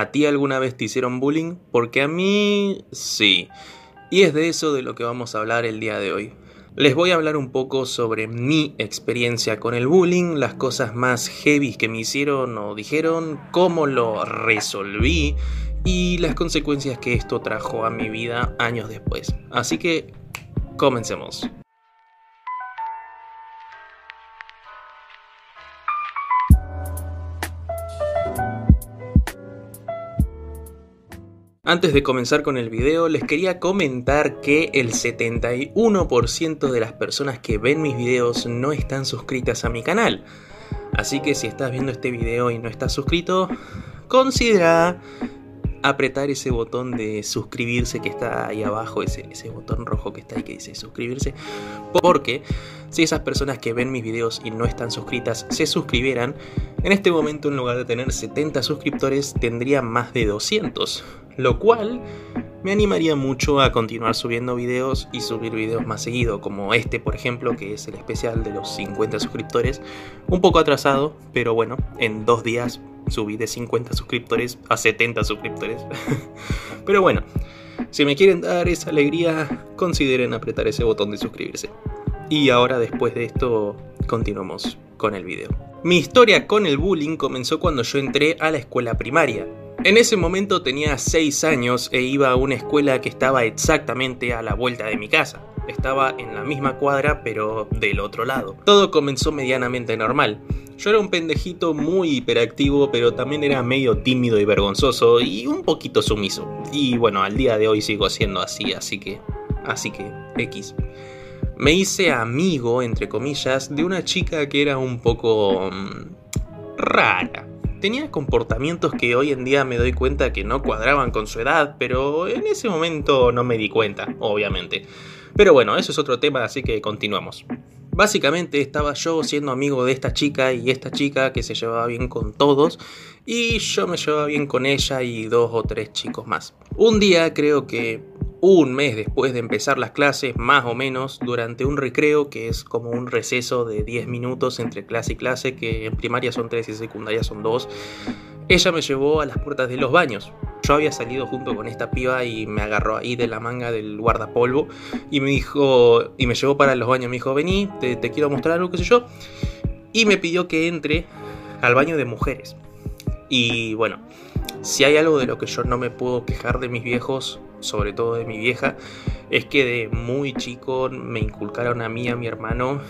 ¿A ti alguna vez te hicieron bullying? Porque a mí sí. Y es de eso de lo que vamos a hablar el día de hoy. Les voy a hablar un poco sobre mi experiencia con el bullying, las cosas más heavy que me hicieron o dijeron, cómo lo resolví y las consecuencias que esto trajo a mi vida años después. Así que, comencemos. Antes de comenzar con el video, les quería comentar que el 71% de las personas que ven mis videos no están suscritas a mi canal. Así que si estás viendo este video y no estás suscrito, considera apretar ese botón de suscribirse que está ahí abajo, ese, ese botón rojo que está ahí que dice suscribirse. Porque si esas personas que ven mis videos y no están suscritas se suscribieran, en este momento en lugar de tener 70 suscriptores tendría más de 200 lo cual me animaría mucho a continuar subiendo videos y subir videos más seguido, como este por ejemplo, que es el especial de los 50 suscriptores, un poco atrasado, pero bueno, en dos días subí de 50 suscriptores a 70 suscriptores. pero bueno, si me quieren dar esa alegría, consideren apretar ese botón de suscribirse. Y ahora después de esto, continuamos con el video. Mi historia con el bullying comenzó cuando yo entré a la escuela primaria. En ese momento tenía 6 años e iba a una escuela que estaba exactamente a la vuelta de mi casa. Estaba en la misma cuadra pero del otro lado. Todo comenzó medianamente normal. Yo era un pendejito muy hiperactivo pero también era medio tímido y vergonzoso y un poquito sumiso. Y bueno, al día de hoy sigo siendo así, así que... Así que... X. Me hice amigo, entre comillas, de una chica que era un poco... Mm, rara tenía comportamientos que hoy en día me doy cuenta que no cuadraban con su edad, pero en ese momento no me di cuenta, obviamente. Pero bueno, eso es otro tema, así que continuamos. Básicamente estaba yo siendo amigo de esta chica y esta chica que se llevaba bien con todos y yo me llevaba bien con ella y dos o tres chicos más. Un día creo que un mes después de empezar las clases, más o menos, durante un recreo, que es como un receso de 10 minutos entre clase y clase, que en primaria son 3 y secundaria son 2, ella me llevó a las puertas de los baños. Yo había salido junto con esta piba y me agarró ahí de la manga del guardapolvo y me dijo, y me llevó para los baños, me dijo, vení, te, quiero mostrar algo, qué sé yo, y me pidió que entre al baño de mujeres. Y bueno, si hay algo de lo que yo no me puedo quejar de mis viejos, sobre todo de mi vieja, es que de muy chico me inculcaron a mí a mi hermano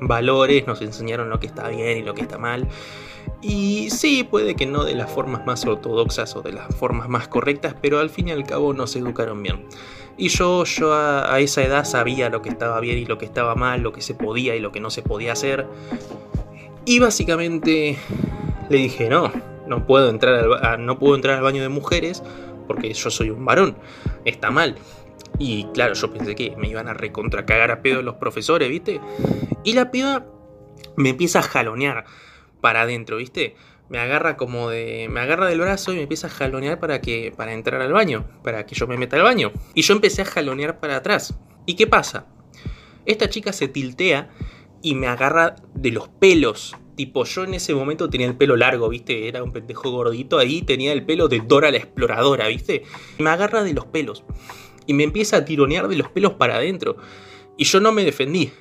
valores, nos enseñaron lo que está bien y lo que está mal. Y sí, puede que no de las formas más ortodoxas o de las formas más correctas, pero al fin y al cabo nos educaron bien. Y yo, yo a, esa edad sabía lo que estaba bien y lo que estaba mal, lo que se podía y lo que no se podía hacer. Y básicamente le dije, no, no puedo entrar al, no puedo entrar al baño de mujeres porque yo soy un varón. Está mal. Y claro, yo pensé que me iban a recontra cagar a pedo los profesores, ¿viste? Y la piba me empieza a jalonear para adentro, ¿viste? Me agarra como de. Me agarra del brazo y me empieza a jalonear para que. para entrar al baño. Para que yo me meta al baño. Y yo empecé a jalonear para atrás. ¿Y qué pasa? Esta chica se tiltea y me agarra de los pelos Tipo, yo en ese momento tenía el pelo largo, ¿viste? Era un pendejo gordito ahí, tenía el pelo de Dora la exploradora, ¿viste? Me agarra de los pelos y me empieza a tironear de los pelos para adentro. Y yo no me defendí.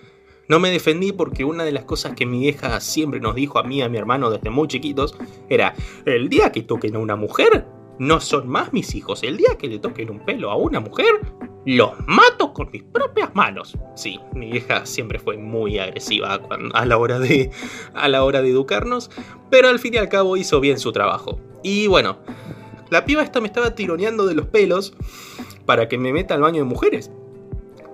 No me defendí porque una de las cosas que mi vieja siempre nos dijo a mí y a mi hermano desde muy chiquitos era, el día que toquen a una mujer, no son más mis hijos. El día que le toquen un pelo a una mujer, los mato con mis propias manos. Sí, mi vieja siempre fue muy agresiva a la hora de, a la hora de educarnos, pero al fin y al cabo hizo bien su trabajo. Y bueno, la piba esta me estaba tironeando de los pelos para que me meta al baño de mujeres.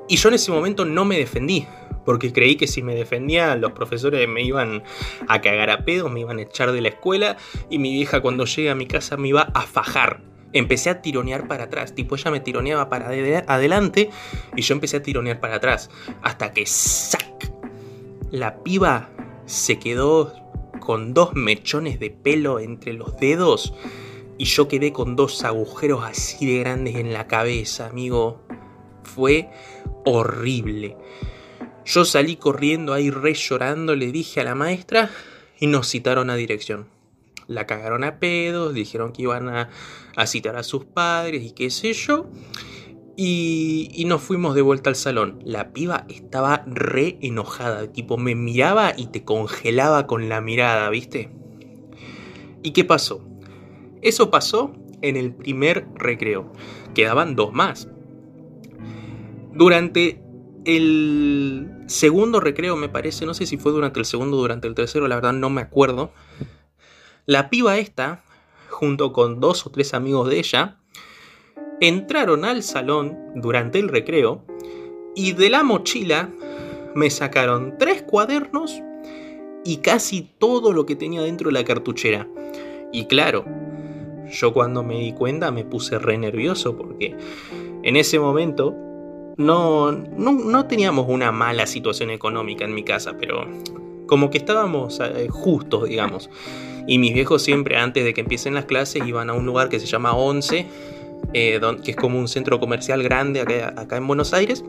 Y yo en ese momento no me defendí, porque creí que si me defendía los profesores me iban a cagar a pedos, me iban a echar de la escuela y mi vieja cuando llegue a mi casa me iba a fajar empecé a tironear para atrás. Tipo, ella me tironeaba para adelante y yo empecé a tironear para atrás. Hasta que ¡sac! La piba se quedó con dos mechones de pelo entre los dedos y yo quedé con dos agujeros así de grandes en la cabeza, amigo. Fue horrible. Yo salí corriendo ahí re llorando, le dije a la maestra y nos citaron a dirección. la cagaron a pedos, dijeron que iban a, citar a sus padres y qué sé yo. Y, y, nos fuimos de vuelta al salón. La piba estaba re enojada, tipo me miraba y te congelaba con la mirada, ¿viste? ¿Y qué pasó? Eso pasó en el primer recreo. Quedaban dos más. Durante el segundo recreo, me parece, no sé si fue durante el segundo o durante el tercero, la verdad no me acuerdo. La piba esta, junto con dos o tres amigos de ella, entraron al salón durante el recreo y de la mochila me sacaron tres cuadernos y casi todo lo que tenía dentro de la cartuchera. Y claro, yo cuando me di cuenta me puse re nervioso porque en ese momento no, no, teníamos una mala situación económica en mi casa, pero como que estábamos eh, justos, digamos. Y mis viejos siempre antes de que empiecen las clases iban a un lugar que se llama Once, eh, que es como un centro comercial grande acá, acá en Buenos Aires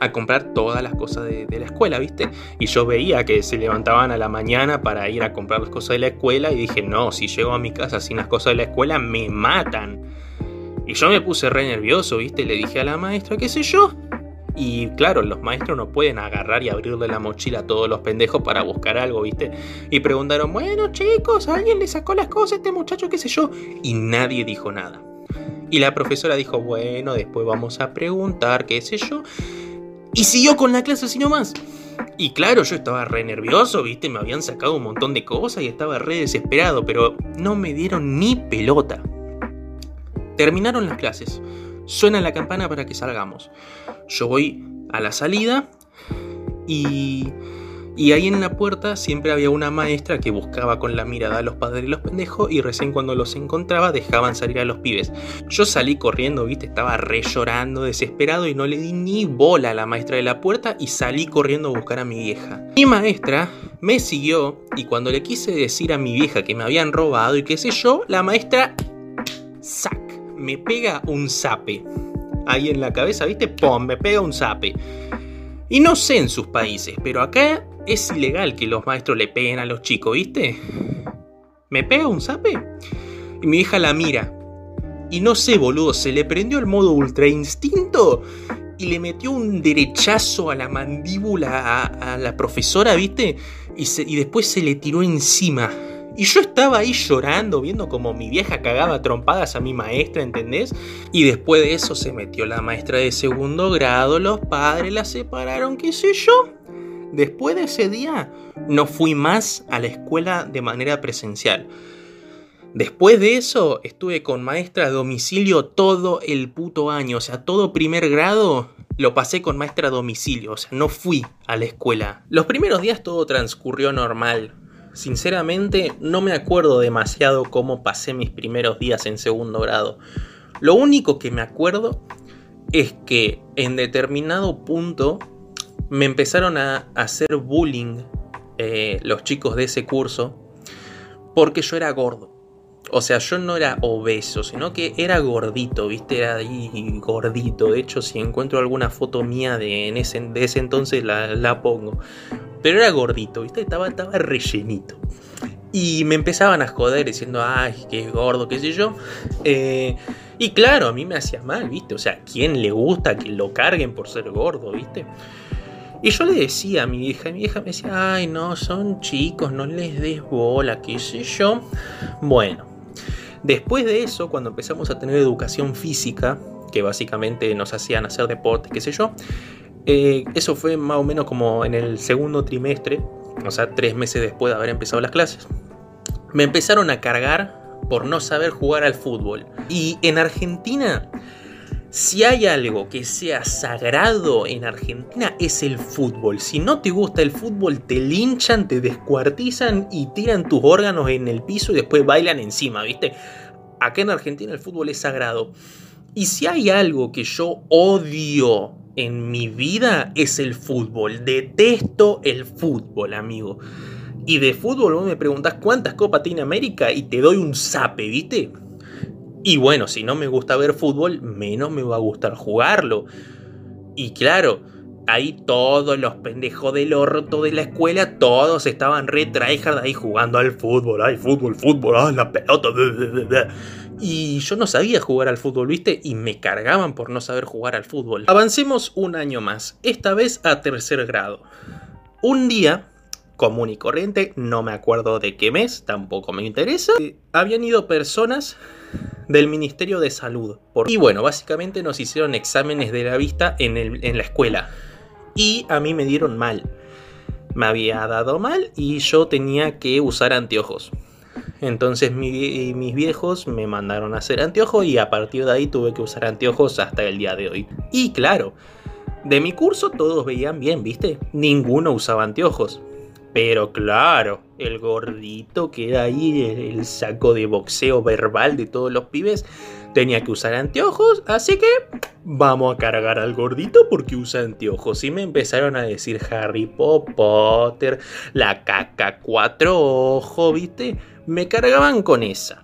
a comprar todas las cosas de, la escuela, ¿viste? Y yo veía que se levantaban a la mañana para ir a comprar las cosas de la escuela y dije, no, si llego a mi casa sin las cosas de la escuela, me matan. Y yo me puse re nervioso, ¿viste? Le dije a la maestra, qué sé yo. Y claro, los maestros no pueden agarrar y abrirle la mochila a todos los pendejos para buscar algo, ¿viste? Y preguntaron, bueno chicos, ¿alguien le sacó las cosas a este muchacho, qué sé yo? Y nadie dijo nada. Y la profesora dijo, bueno, después vamos a preguntar, qué sé yo. Y siguió con la clase así nomás. Y claro, yo estaba re nervioso, viste, me habían sacado un montón de cosas y estaba re desesperado, pero no me dieron ni pelota. Terminaron las clases. Suena la campana para que salgamos. Yo voy a la salida y y ahí en la puerta siempre había una maestra que buscaba con la mirada a los padres y los pendejos y recién cuando los encontraba dejaban salir a los pibes. Yo salí corriendo, viste, estaba re llorando, desesperado y no le di ni bola a la maestra de la puerta y salí corriendo a buscar a mi vieja. Mi maestra me siguió y cuando le quise decir a mi vieja que me habían robado y qué sé yo, la maestra, sac, me pega un zape. Ahí en la cabeza, viste, pum, me pega un zape. Y no sé en sus países, pero acá es ilegal que los maestros le peguen a los chicos, ¿viste? ¿Me pega un zape? Y mi hija la mira. Y no sé, boludo, se le prendió el modo ultra instinto y le metió un derechazo a la mandíbula a, la profesora, ¿viste? Y, y después se le tiró encima. Y yo estaba ahí llorando, viendo como mi vieja cagaba trompadas a mi maestra, ¿entendés? Y después de eso se metió la maestra de segundo grado, los padres la separaron, qué sé yo. Después de ese día no fui más a la escuela de manera presencial. Después de eso estuve con maestra a domicilio todo el puto año, o sea, todo primer grado lo pasé con maestra a domicilio, o sea, no fui a la escuela. Los primeros días todo transcurrió normal. Sinceramente no me acuerdo demasiado cómo pasé mis primeros días en segundo grado. Lo único que me acuerdo es que en determinado punto me empezaron a hacer bullying eh, los chicos de ese curso porque yo era gordo. O sea, yo no era obeso, sino que era gordito, ¿viste? Era ahí gordito. De hecho, si encuentro alguna foto mía de, de ese entonces, la, pongo. Pero era gordito, ¿viste? Estaba, estaba rellenito. Y me empezaban a joder diciendo, ay, qué gordo, qué sé yo. Eh, y claro, a mí me hacía mal, ¿viste? O sea, ¿quién le gusta que lo carguen por ser gordo, ¿viste? Y yo le decía a mi vieja, mi vieja me decía, ay no, son chicos, no les des bola, qué sé yo. Bueno, después de eso, cuando empezamos a tener educación física, que básicamente nos hacían hacer deporte, qué sé yo, eh, eso fue más o menos como en el segundo trimestre, o sea, tres meses después de haber empezado las clases. Me empezaron a cargar por no saber jugar al fútbol. Y en Argentina si hay algo que sea sagrado en Argentina es el fútbol. Si no te gusta el fútbol, te linchan, te descuartizan y tiran tus órganos en el piso y después bailan encima, ¿viste? Acá en Argentina el fútbol es sagrado. Y si hay algo que yo odio en mi vida es el fútbol. Detesto el fútbol, amigo. Y de fútbol vos me preguntás cuántas copas tiene América y te doy un zape, ¿viste? Y bueno, si no me gusta ver fútbol, menos me va a gustar jugarlo. Y claro, ahí todos los pendejos del orto de la escuela, todos estaban re ahí jugando al fútbol, ay, fútbol, fútbol, ay, la pelota. Y yo no sabía jugar al fútbol, ¿viste? Y me cargaban por no saber jugar al fútbol. Avancemos un año más, esta vez a tercer grado. Un día, común y corriente, no me acuerdo de qué mes, tampoco me interesa, eh, habían ido personas del Ministerio de Salud. Y bueno, básicamente nos hicieron exámenes de la vista en, en la escuela. Y a mí me dieron mal. Me había dado mal y yo tenía que usar anteojos. Entonces mis viejos me mandaron a hacer anteojos y a partir de ahí tuve que usar anteojos hasta el día de hoy. Y claro, de mi curso todos veían bien, ¿viste? Ninguno usaba anteojos. Pero claro, el gordito que era ahí, el, saco de boxeo verbal de todos los pibes, tenía que usar anteojos, así que vamos a cargar al gordito porque usa anteojos. Y me empezaron a decir Harry Potter, la caca cuatro ojos, ¿viste? Me cargaban con esa.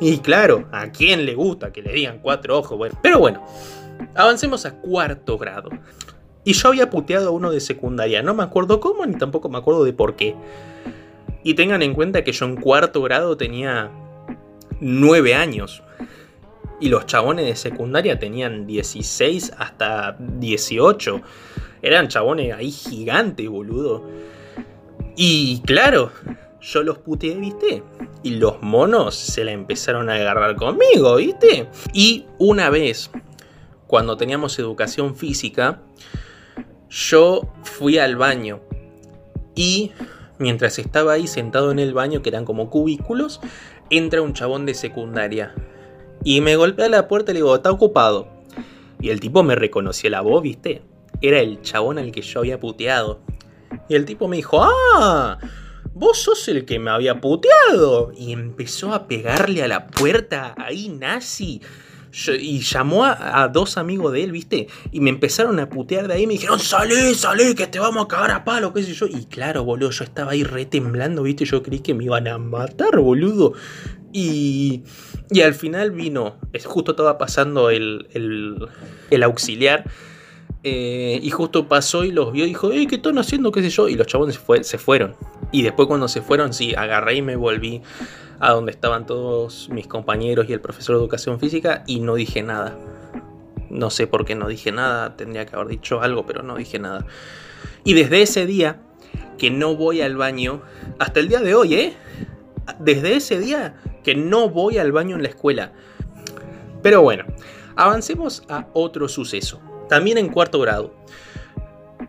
Y claro, ¿a quién le gusta que le digan cuatro ojos? Pero bueno, avancemos a cuarto grado. Y yo había puteado a uno de secundaria, no me acuerdo cómo ni tampoco me acuerdo de por qué. Y tengan en cuenta que yo en cuarto grado tenía 9 años. Y los chabones de secundaria tenían 16 hasta 18. Eran chabones ahí gigantes, boludo. Y claro, yo los puteé, ¿viste? Y los monos se la empezaron a agarrar conmigo, ¿viste? Y una vez, cuando teníamos educación física, yo fui al baño y mientras estaba ahí sentado en el baño, que eran como cubículos, entra un chabón de secundaria y me golpea la puerta y le digo, está ocupado. Y el tipo me reconoció la voz, ¿viste? Era el chabón al que yo había puteado. Y el tipo me dijo, ah, vos sos el que me había puteado. Y empezó a pegarle a la puerta ahí nazi y llamó a, dos amigos de él, ¿viste? Y me empezaron a putear de ahí. Me dijeron, salí, salí, que te vamos a cagar a palo, qué sé yo. Y claro, boludo, yo estaba ahí re temblando, ¿viste? Yo creí que me iban a matar, boludo. Y, y al final vino, justo estaba pasando el, el, auxiliar. Eh, y justo pasó y los vio y dijo, ¿qué están haciendo? ¿Qué sé yo? Y los chabones se, se fueron. Y después cuando se fueron, sí, agarré y me volví a donde estaban todos mis compañeros y el profesor de educación física y no dije nada. No sé por qué no dije nada, tendría que haber dicho algo, pero no dije nada. Y desde ese día que no voy al baño, hasta el día de hoy, ¿eh? Desde ese día que no voy al baño en la escuela. Pero bueno, avancemos a otro suceso, también en cuarto grado.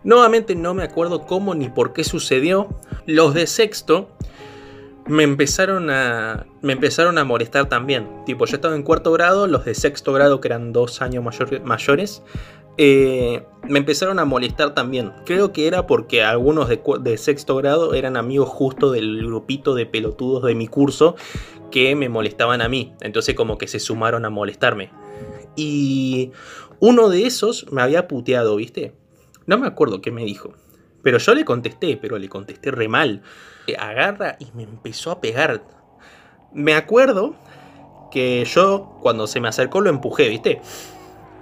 Nuevamente no me acuerdo cómo ni por qué sucedió. Los de sexto me empezaron a me empezaron a molestar también. Tipo, yo estaba en cuarto grado, los de sexto grado, que eran dos años mayores, eh, me empezaron a molestar también. Creo que era porque algunos de, de, sexto grado eran amigos justo del grupito de pelotudos de mi curso que me molestaban a mí. Entonces como que se sumaron a molestarme. Y uno de esos me había puteado, ¿viste? No me acuerdo qué me dijo. Pero yo le contesté, pero le contesté re mal. Agarra y me empezó a pegar. Me acuerdo que yo cuando se me acercó lo empujé, ¿viste?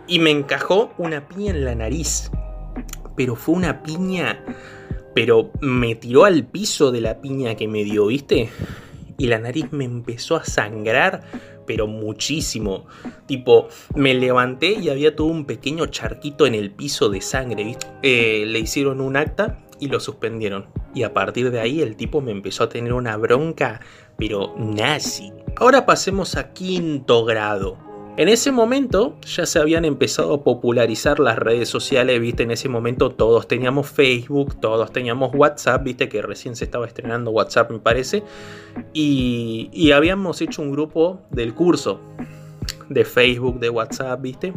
Y me encajó una piña en la nariz. Pero fue una piña... Pero me tiró al piso de la piña que me dio, ¿viste? Y la nariz me empezó a sangrar, pero muchísimo. Tipo, me levanté y había todo un pequeño charquito en el piso de sangre, ¿viste? Eh, le hicieron un acta y lo suspendieron. Y a partir de ahí el tipo me empezó a tener una bronca, pero nazi. Ahora pasemos a quinto grado. En ese momento ya se habían empezado a popularizar las redes sociales, viste, en ese momento todos teníamos Facebook, todos teníamos WhatsApp, viste que recién se estaba estrenando WhatsApp me parece, y, habíamos hecho un grupo del curso de Facebook, de WhatsApp, viste,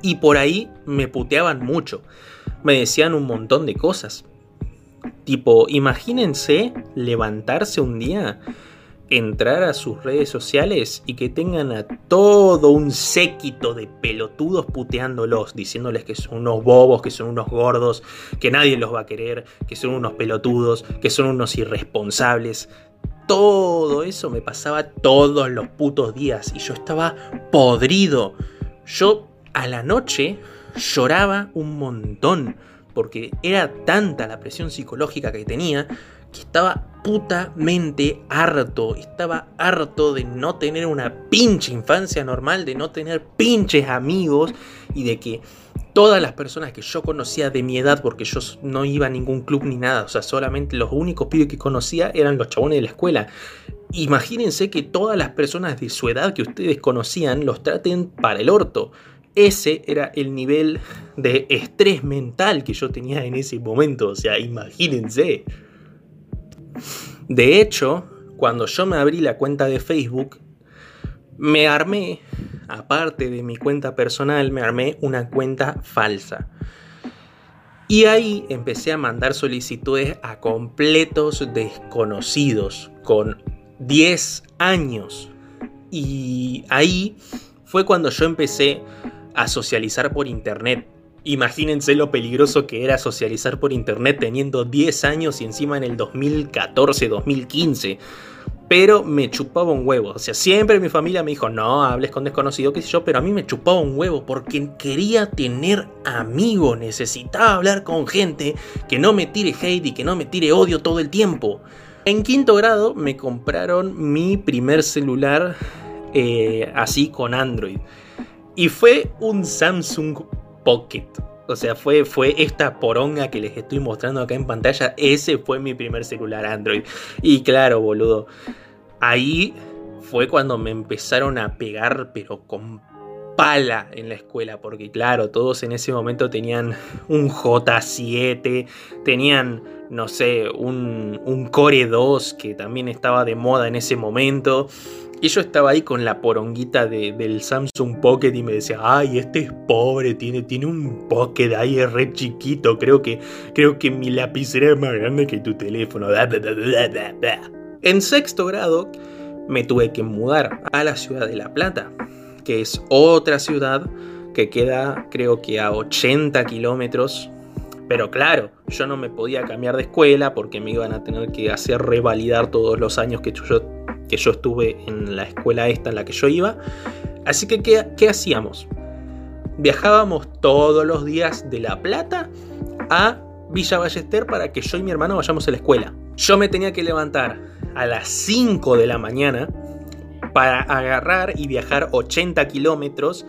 y por ahí me puteaban mucho me decían un montón de cosas. Tipo, imagínense levantarse un día, entrar a sus redes sociales y que tengan a todo un séquito de pelotudos puteándolos, diciéndoles que son unos bobos, que son unos gordos, que nadie los va a querer, que son unos pelotudos, que son unos irresponsables. Todo eso me pasaba todos los putos días y yo estaba podrido. Yo a la noche lloraba un montón, porque era tanta la presión psicológica que tenía que estaba putamente harto, estaba harto de no tener una pinche infancia normal, de no tener pinches amigos y de que todas las personas que yo conocía de mi edad, porque yo no iba a ningún club ni nada, o sea, solamente los únicos pibes que conocía eran los chabones de la escuela. Imagínense que todas las personas de su edad que ustedes conocían los traten para el orto. Ese era el nivel de estrés mental que yo tenía en ese momento, o sea, imagínense. De hecho, cuando yo me abrí la cuenta de Facebook, me armé, aparte de mi cuenta personal, me armé una cuenta falsa. Y ahí empecé a mandar solicitudes a completos desconocidos, con 10 años. Y ahí fue cuando yo empecé a socializar por internet. Imagínense lo peligroso que era socializar por internet teniendo 10 años y encima en el 2014, 2015. Pero me chupaba un huevo. O sea, siempre mi familia me dijo, no hables con desconocido, qué sé yo, pero a mí me chupaba un huevo porque quería tener amigos. Necesitaba hablar con gente que no me tire hate y que no me tire odio todo el tiempo. En quinto grado me compraron mi primer celular eh, así con Android. Y fue un Samsung Pocket. O sea, fue, fue esta poronga que les estoy mostrando acá en pantalla. Ese fue mi primer celular Android. Y claro, boludo. Ahí fue cuando me empezaron a pegar, pero con pala en la escuela. Porque claro, todos en ese momento tenían un J7, tenían, no sé, un, un Core 2 que también estaba de moda en ese momento. Y yo estaba ahí con la poronguita del Samsung Pocket y me decía, ay, este es pobre, tiene, tiene un Pocket ahí, es re chiquito, creo que, creo que mi lapicera es más grande que tu teléfono. En sexto grado me tuve que mudar a la ciudad de La Plata, que es otra ciudad que queda creo que a 80 kilómetros. Pero claro, yo no me podía cambiar de escuela porque me iban a tener que hacer revalidar todos los años que yo que yo estuve en la escuela esta en la que yo iba. Así que, ¿qué, hacíamos? Viajábamos todos los días de La Plata a Villa Ballester para que yo y mi hermano vayamos a la escuela. Yo me tenía que levantar a las 5 de la mañana para agarrar y viajar 80 kilómetros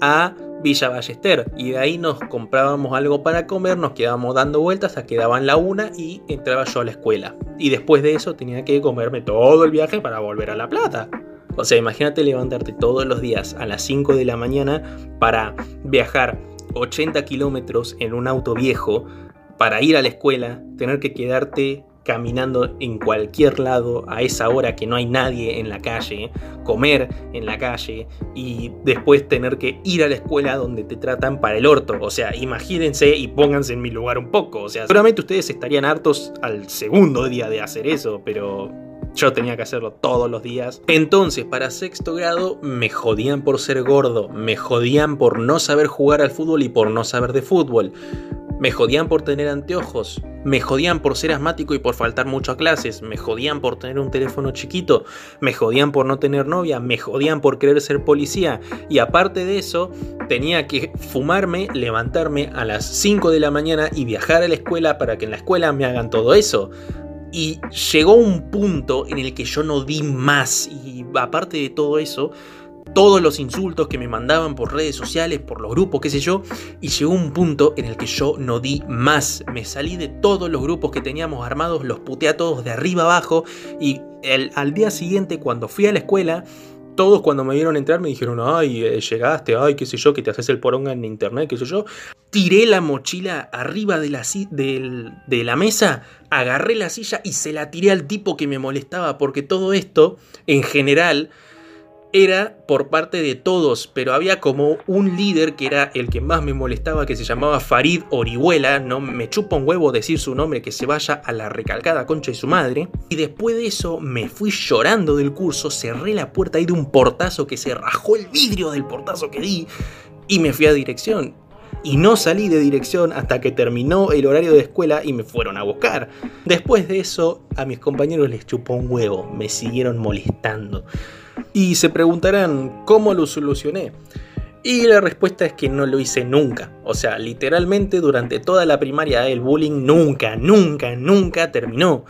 a Villa Ballester. Y de ahí nos comprábamos algo para comer, nos quedábamos dando vueltas a que daban la una y entraba yo a la escuela. Y después de eso tenía que comerme todo el viaje para volver a La Plata. O sea, imagínate levantarte todos los días a las 5 de la mañana para viajar 80 kilómetros en un auto viejo para ir a la escuela, tener que quedarte caminando en cualquier lado a esa hora que no hay nadie en la calle, comer en la calle y después tener que ir a la escuela donde te tratan para el orto. O sea, imagínense y pónganse en mi lugar un poco. O sea, seguramente ustedes estarían hartos al segundo día de hacer eso, pero yo tenía que hacerlo todos los días. Entonces, para sexto grado, me jodían por ser gordo, me jodían por no saber jugar al fútbol y por no saber de fútbol. Me jodían por tener anteojos, me jodían por ser asmático y por faltar mucho a clases, me jodían por tener un teléfono chiquito, me jodían por no tener novia, me jodían por querer ser policía y aparte de eso tenía que fumarme, levantarme a las 5 de la mañana y viajar a la escuela para que en la escuela me hagan todo eso. Y llegó un punto en el que yo no di más y aparte de todo eso, todos los insultos que me mandaban por redes sociales, por los grupos, qué sé yo, y llegó un punto en el que yo no di más. Me salí de todos los grupos que teníamos armados, los puteé a todos de arriba abajo y el, al día siguiente cuando fui a la escuela, todos cuando me vieron entrar me dijeron, ay, eh, llegaste, ay, qué sé yo, que te haces el poronga en internet, qué sé yo. Tiré la mochila arriba de la, de la mesa, agarré la silla y se la tiré al tipo que me molestaba, porque todo esto, en general, era por parte de todos, pero había como un líder que era el que más me molestaba, que se llamaba Farid Orihuela, no me chupa un huevo decir su nombre, que se vaya a la recalcada concha de su madre. Y después de eso me fui llorando del curso, cerré la puerta y de un portazo que se rajó el vidrio del portazo que di y me fui a dirección. Y no salí de dirección hasta que terminó el horario de escuela y me fueron a buscar. Después de eso, a mis compañeros les chupó un huevo, me siguieron molestando. Y se preguntarán cómo lo solucioné. Y la respuesta es que no lo hice nunca. O sea, literalmente durante toda la primaria el bullying nunca, nunca, nunca terminó.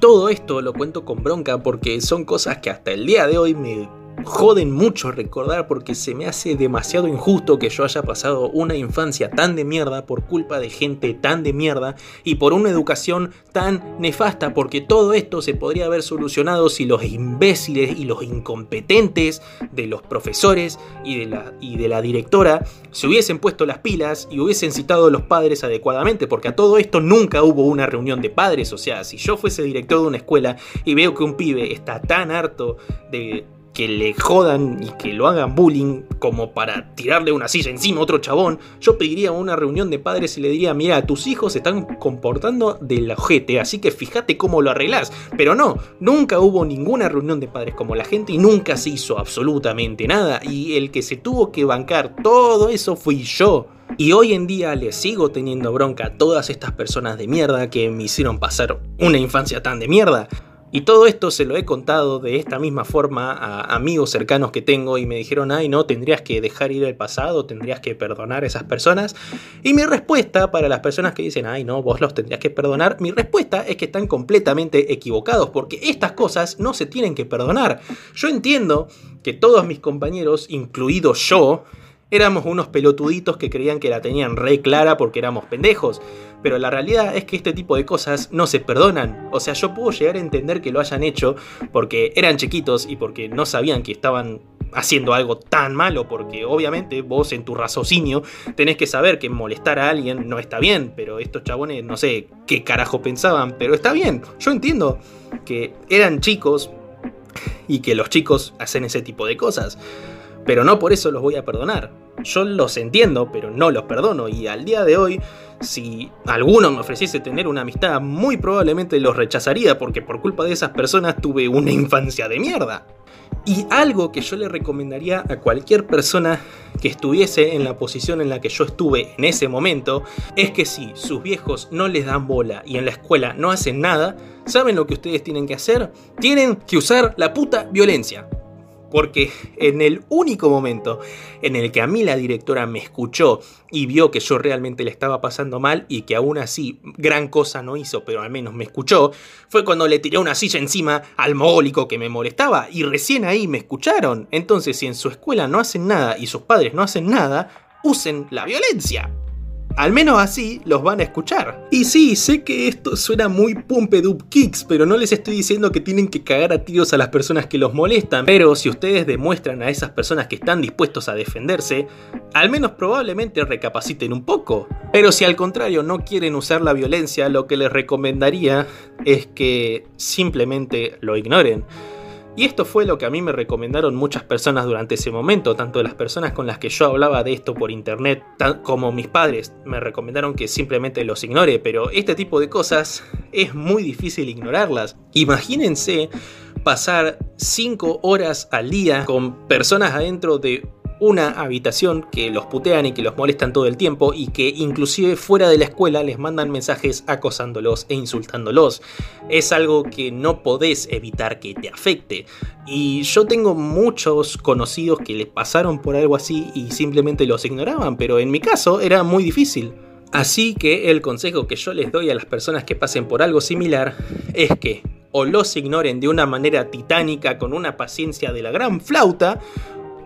Todo esto lo cuento con bronca porque son cosas que hasta el día de hoy me joden mucho recordar porque se me hace demasiado injusto que yo haya pasado una infancia tan de mierda por culpa de gente tan de mierda y por una educación tan nefasta porque todo esto se podría haber solucionado si los imbéciles y los incompetentes de los profesores y de la, y de la directora se hubiesen puesto las pilas y hubiesen citado a los padres adecuadamente porque a todo esto nunca hubo una reunión de padres, o sea, si yo fuese director de una escuela y veo que un pibe está tan harto de que le jodan y que lo hagan bullying como para tirarle una silla encima a otro chabón, yo pediría una reunión de padres y le diría, mira, tus hijos se están comportando del ojete, así que fíjate cómo lo arreglás. Pero no, nunca hubo ninguna reunión de padres como la gente y nunca se hizo absolutamente nada. Y el que se tuvo que bancar todo eso fui yo. Y hoy en día le sigo teniendo bronca a todas estas personas de mierda que me hicieron pasar una infancia tan de mierda. Y todo esto se lo he contado de esta misma forma a amigos cercanos que tengo y me dijeron, ay no, tendrías que dejar ir el pasado, tendrías que perdonar a esas personas. Y mi respuesta para las personas que dicen, ay no, vos los tendrías que perdonar, mi respuesta es que están completamente equivocados porque estas cosas no se tienen que perdonar. Yo entiendo que todos mis compañeros, incluido yo, Éramos unos pelotuditos que creían que la tenían re clara porque éramos pendejos, pero la realidad es que este tipo de cosas no se perdonan. O sea, yo puedo llegar a entender que lo hayan hecho porque eran chiquitos y porque no sabían que estaban haciendo algo tan malo, porque obviamente vos en tu raciocinio tenés que saber que molestar a alguien no está bien, pero estos chabones no sé qué carajo pensaban, pero está bien, yo entiendo que eran chicos y que los chicos hacen ese tipo de cosas pero no por eso los voy a perdonar. Yo los entiendo, pero no los perdono. Y al día de hoy, si alguno me ofreciese tener una amistad, muy probablemente los rechazaría porque por culpa de esas personas tuve una infancia de mierda. Y algo que yo le recomendaría a cualquier persona que estuviese en la posición en la que yo estuve en ese momento es que si sus viejos no les dan bola y en la escuela no hacen nada, ¿saben lo que ustedes tienen que hacer? Tienen que usar la puta violencia. Porque en el único momento en el que a mí la directora me escuchó y vio que yo realmente le estaba pasando mal y que aún así gran cosa no hizo, pero al menos me escuchó, fue cuando le tiré una silla encima al mogólico que me molestaba y recién ahí me escucharon. Entonces si en su escuela no hacen nada y sus padres no hacen nada, usen la violencia. Al menos así los van a escuchar. Y sí, sé que esto suena muy Pumpedup Kicks, pero no les estoy diciendo que tienen que cagar a tiros a las personas que los molestan. Pero si ustedes demuestran a esas personas que están dispuestos a defenderse, al menos probablemente recapaciten un poco. Pero si al contrario no quieren usar la violencia, lo que les recomendaría es que simplemente lo ignoren. Y esto fue lo que a mí me recomendaron muchas personas durante ese momento, tanto las personas con las que yo hablaba de esto por internet, como mis padres me recomendaron que simplemente los ignore, pero este tipo de cosas es muy difícil ignorarlas. Imagínense pasar 5 horas al día con personas adentro de una habitación que los putean y que los molestan todo el tiempo y que inclusive fuera de la escuela les mandan mensajes acosándolos e insultándolos. Es algo que no podés evitar que te afecte. Y yo tengo muchos conocidos que les pasaron por algo así y simplemente los ignoraban, pero en mi caso era muy difícil. Así que el consejo que yo les doy a las personas que pasen por algo similar es que o los ignoren de una manera titánica con una paciencia de la gran flauta,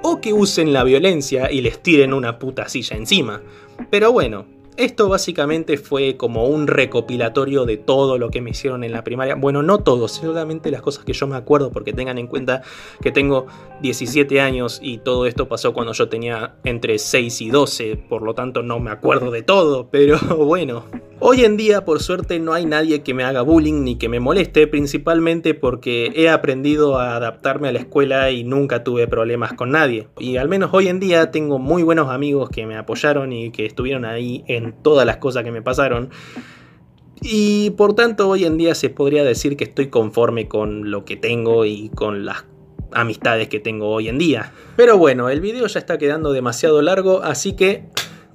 o que usen la violencia y les tiren una puta silla encima. Pero bueno, esto básicamente fue como un recopilatorio de todo lo que me hicieron en la primaria. Bueno, no todo, solamente las cosas que yo me acuerdo, porque tengan en cuenta que tengo 17 años y todo esto pasó cuando yo tenía entre 6 y 12, por lo tanto no me acuerdo de todo, pero bueno. Hoy en día, por suerte, no hay nadie que me haga bullying ni que me moleste, principalmente porque he aprendido a adaptarme a la escuela y nunca tuve problemas con nadie. Y al menos hoy en día tengo muy buenos amigos que me apoyaron y que estuvieron ahí en todas las cosas que me pasaron. Y por tanto, hoy en día se podría decir que estoy conforme con lo que tengo y con las amistades que tengo hoy en día. Pero bueno, el video ya está quedando demasiado largo, así que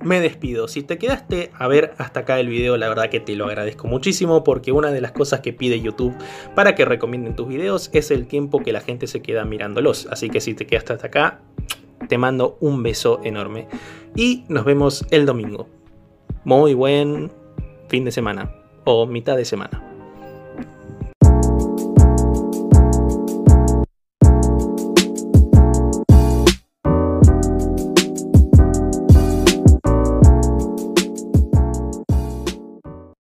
me despido. Si te quedaste a ver hasta acá el video, la verdad que te lo agradezco muchísimo porque una de las cosas que pide YouTube para que recomienden tus videos es el tiempo que la gente se queda mirándolos. Así que si te quedaste hasta acá, Te mando un beso enorme. Y nos vemos el domingo. Muy buen fin de semana o mitad de semana.